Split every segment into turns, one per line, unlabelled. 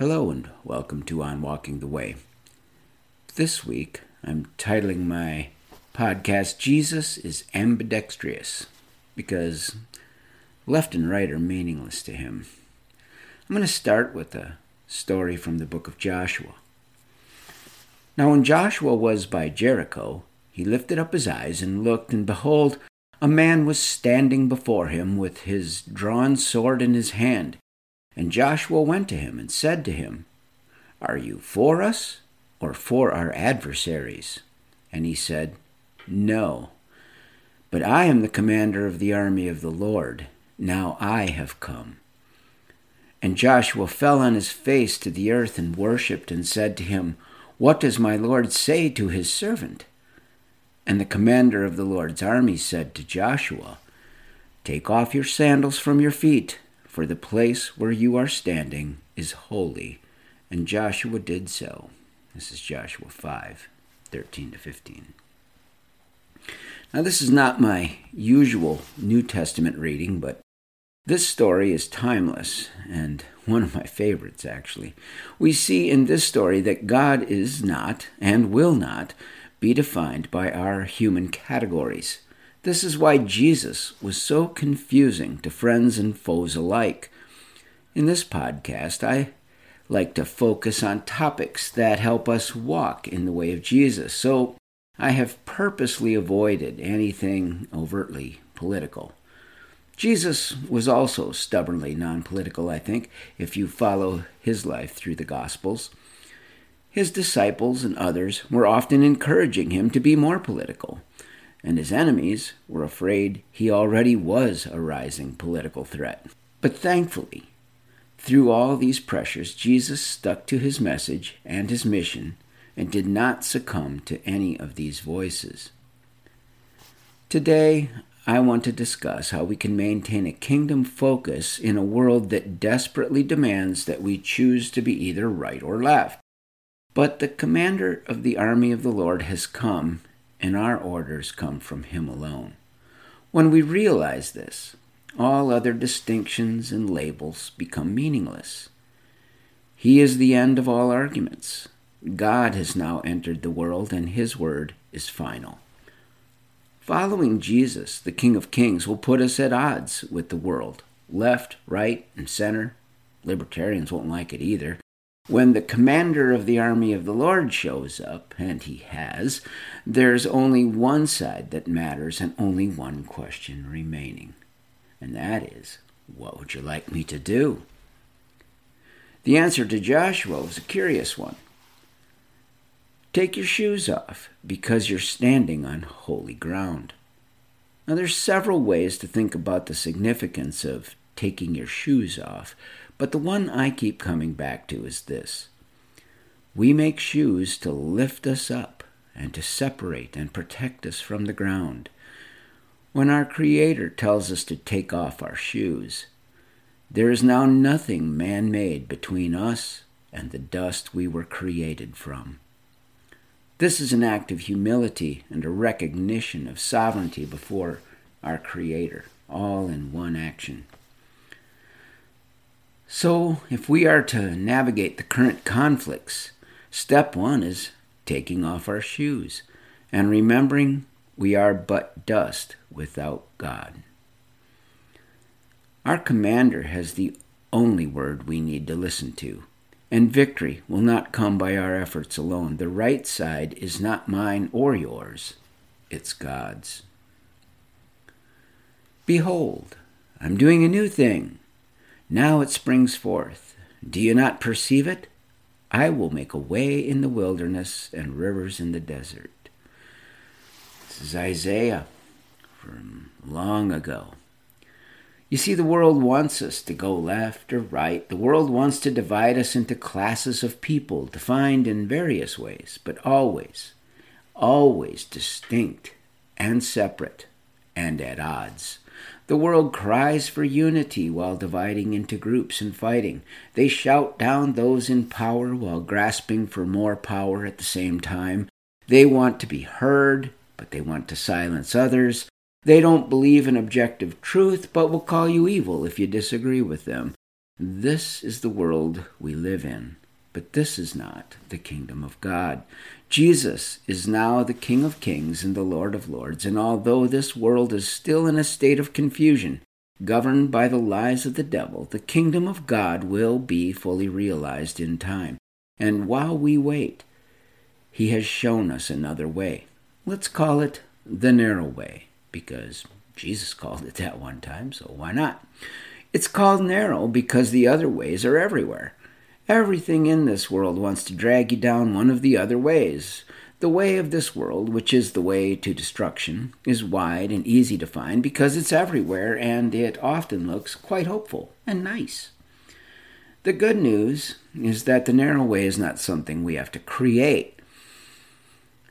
Hello and welcome to On Walking the Way. This week I'm titling my podcast Jesus is Ambidextrous because left and right are meaningless to him. I'm going to start with a story from the book of Joshua. Now, when Joshua was by Jericho, he lifted up his eyes and looked, and behold, a man was standing before him with his drawn sword in his hand. And Joshua went to him and said to him, Are you for us or for our adversaries? And he said, No. But I am the commander of the army of the Lord. Now I have come. And Joshua fell on his face to the earth and worshipped and said to him, What does my Lord say to his servant? And the commander of the Lord's army said to Joshua, Take off your sandals from your feet for the place where you are standing is holy. And Joshua did so. This is Joshua 5 13 to 15. Now, this is not my usual New Testament reading, but this story is timeless and one of my favorites, actually. We see in this story that God is not and will not be defined by our human categories. This is why Jesus was so confusing to friends and foes alike. In this podcast, I like to focus on topics that help us walk in the way of Jesus, so I have purposely avoided anything overtly political. Jesus was also stubbornly non political, I think, if you follow his life through the Gospels. His disciples and others were often encouraging him to be more political and his enemies were afraid he already was a rising political threat. But thankfully, through all these pressures, Jesus stuck to his message and his mission and did not succumb to any of these voices. Today, I want to discuss how we can maintain a kingdom focus in a world that desperately demands that we choose to be either right or left. But the commander of the army of the Lord has come and our orders come from Him alone. When we realize this, all other distinctions and labels become meaningless. He is the end of all arguments. God has now entered the world, and His word is final. Following Jesus, the King of Kings, will put us at odds with the world left, right, and center. Libertarians won't like it either. When the commander of the army of the Lord shows up, and he has, there's only one side that matters and only one question remaining. And that is, what would you like me to do? The answer to Joshua was a curious one. Take your shoes off because you're standing on holy ground. Now, there's several ways to think about the significance of taking your shoes off, but the one I keep coming back to is this We make shoes to lift us up and to separate and protect us from the ground. When our Creator tells us to take off our shoes, there is now nothing man made between us and the dust we were created from. This is an act of humility and a recognition of sovereignty before our Creator, all in one action. So, if we are to navigate the current conflicts, step one is taking off our shoes and remembering we are but dust without God. Our commander has the only word we need to listen to, and victory will not come by our efforts alone. The right side is not mine or yours, it's God's. Behold, I'm doing a new thing. Now it springs forth. Do you not perceive it? I will make a way in the wilderness and rivers in the desert. This is Isaiah from long ago. You see, the world wants us to go left or right. The world wants to divide us into classes of people, defined in various ways, but always, always distinct and separate and at odds. The world cries for unity while dividing into groups and fighting. They shout down those in power while grasping for more power at the same time. They want to be heard, but they want to silence others. They don't believe in objective truth, but will call you evil if you disagree with them. This is the world we live in, but this is not the kingdom of God. Jesus is now the King of kings and the Lord of lords, and although this world is still in a state of confusion, governed by the lies of the devil, the kingdom of God will be fully realized in time. And while we wait, he has shown us another way. Let's call it the narrow way, because Jesus called it that one time, so why not? It's called narrow because the other ways are everywhere. Everything in this world wants to drag you down one of the other ways. The way of this world, which is the way to destruction, is wide and easy to find because it's everywhere and it often looks quite hopeful and nice. The good news is that the narrow way is not something we have to create.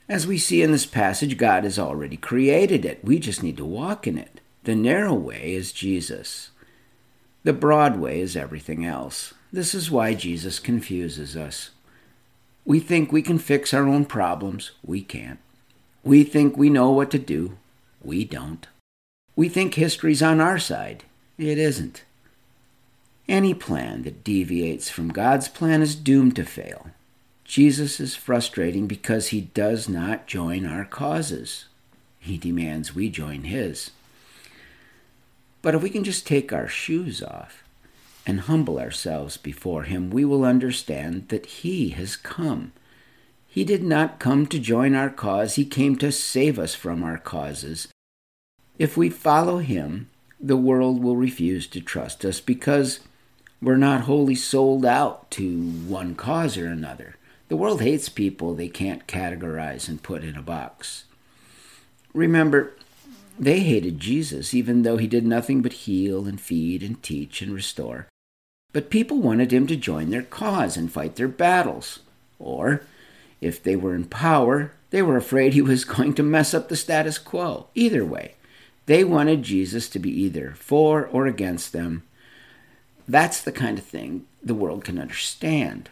As we see in this passage, God has already created it. We just need to walk in it. The narrow way is Jesus. The broad way is everything else. This is why Jesus confuses us. We think we can fix our own problems. We can't. We think we know what to do. We don't. We think history's on our side. It isn't. Any plan that deviates from God's plan is doomed to fail. Jesus is frustrating because he does not join our causes. He demands we join his. But if we can just take our shoes off and humble ourselves before him, we will understand that he has come. He did not come to join our cause, he came to save us from our causes. If we follow him, the world will refuse to trust us because we're not wholly sold out to one cause or another. The world hates people they can't categorize and put in a box. Remember, they hated Jesus, even though he did nothing but heal and feed and teach and restore. But people wanted him to join their cause and fight their battles. Or, if they were in power, they were afraid he was going to mess up the status quo. Either way, they wanted Jesus to be either for or against them. That's the kind of thing the world can understand.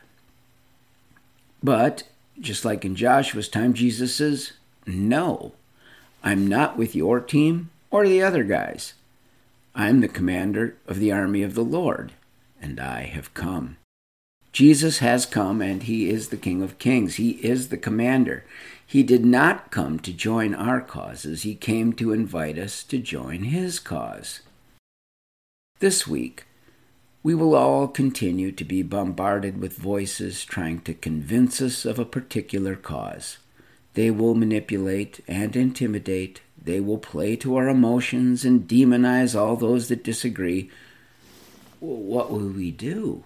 But, just like in Joshua's time, Jesus says, No, I'm not with your team or the other guys. I'm the commander of the army of the Lord, and I have come. Jesus has come, and he is the King of Kings. He is the commander. He did not come to join our causes, he came to invite us to join his cause. This week, we will all continue to be bombarded with voices trying to convince us of a particular cause. They will manipulate and intimidate. They will play to our emotions and demonize all those that disagree. What will we do?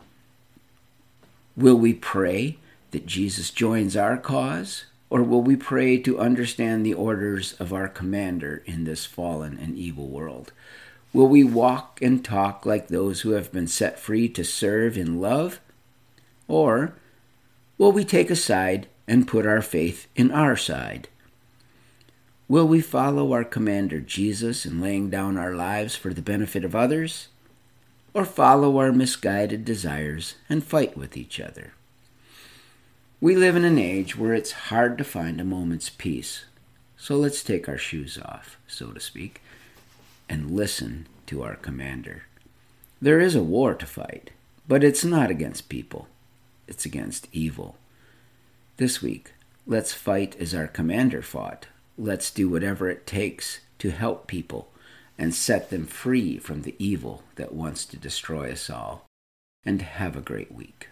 Will we pray that Jesus joins our cause? Or will we pray to understand the orders of our commander in this fallen and evil world? Will we walk and talk like those who have been set free to serve in love? Or will we take a side and put our faith in our side? Will we follow our commander Jesus in laying down our lives for the benefit of others? Or follow our misguided desires and fight with each other? We live in an age where it's hard to find a moment's peace. So let's take our shoes off, so to speak, and listen to our commander. There is a war to fight, but it's not against people, it's against evil. This week, let's fight as our commander fought. Let's do whatever it takes to help people and set them free from the evil that wants to destroy us all. And have a great week.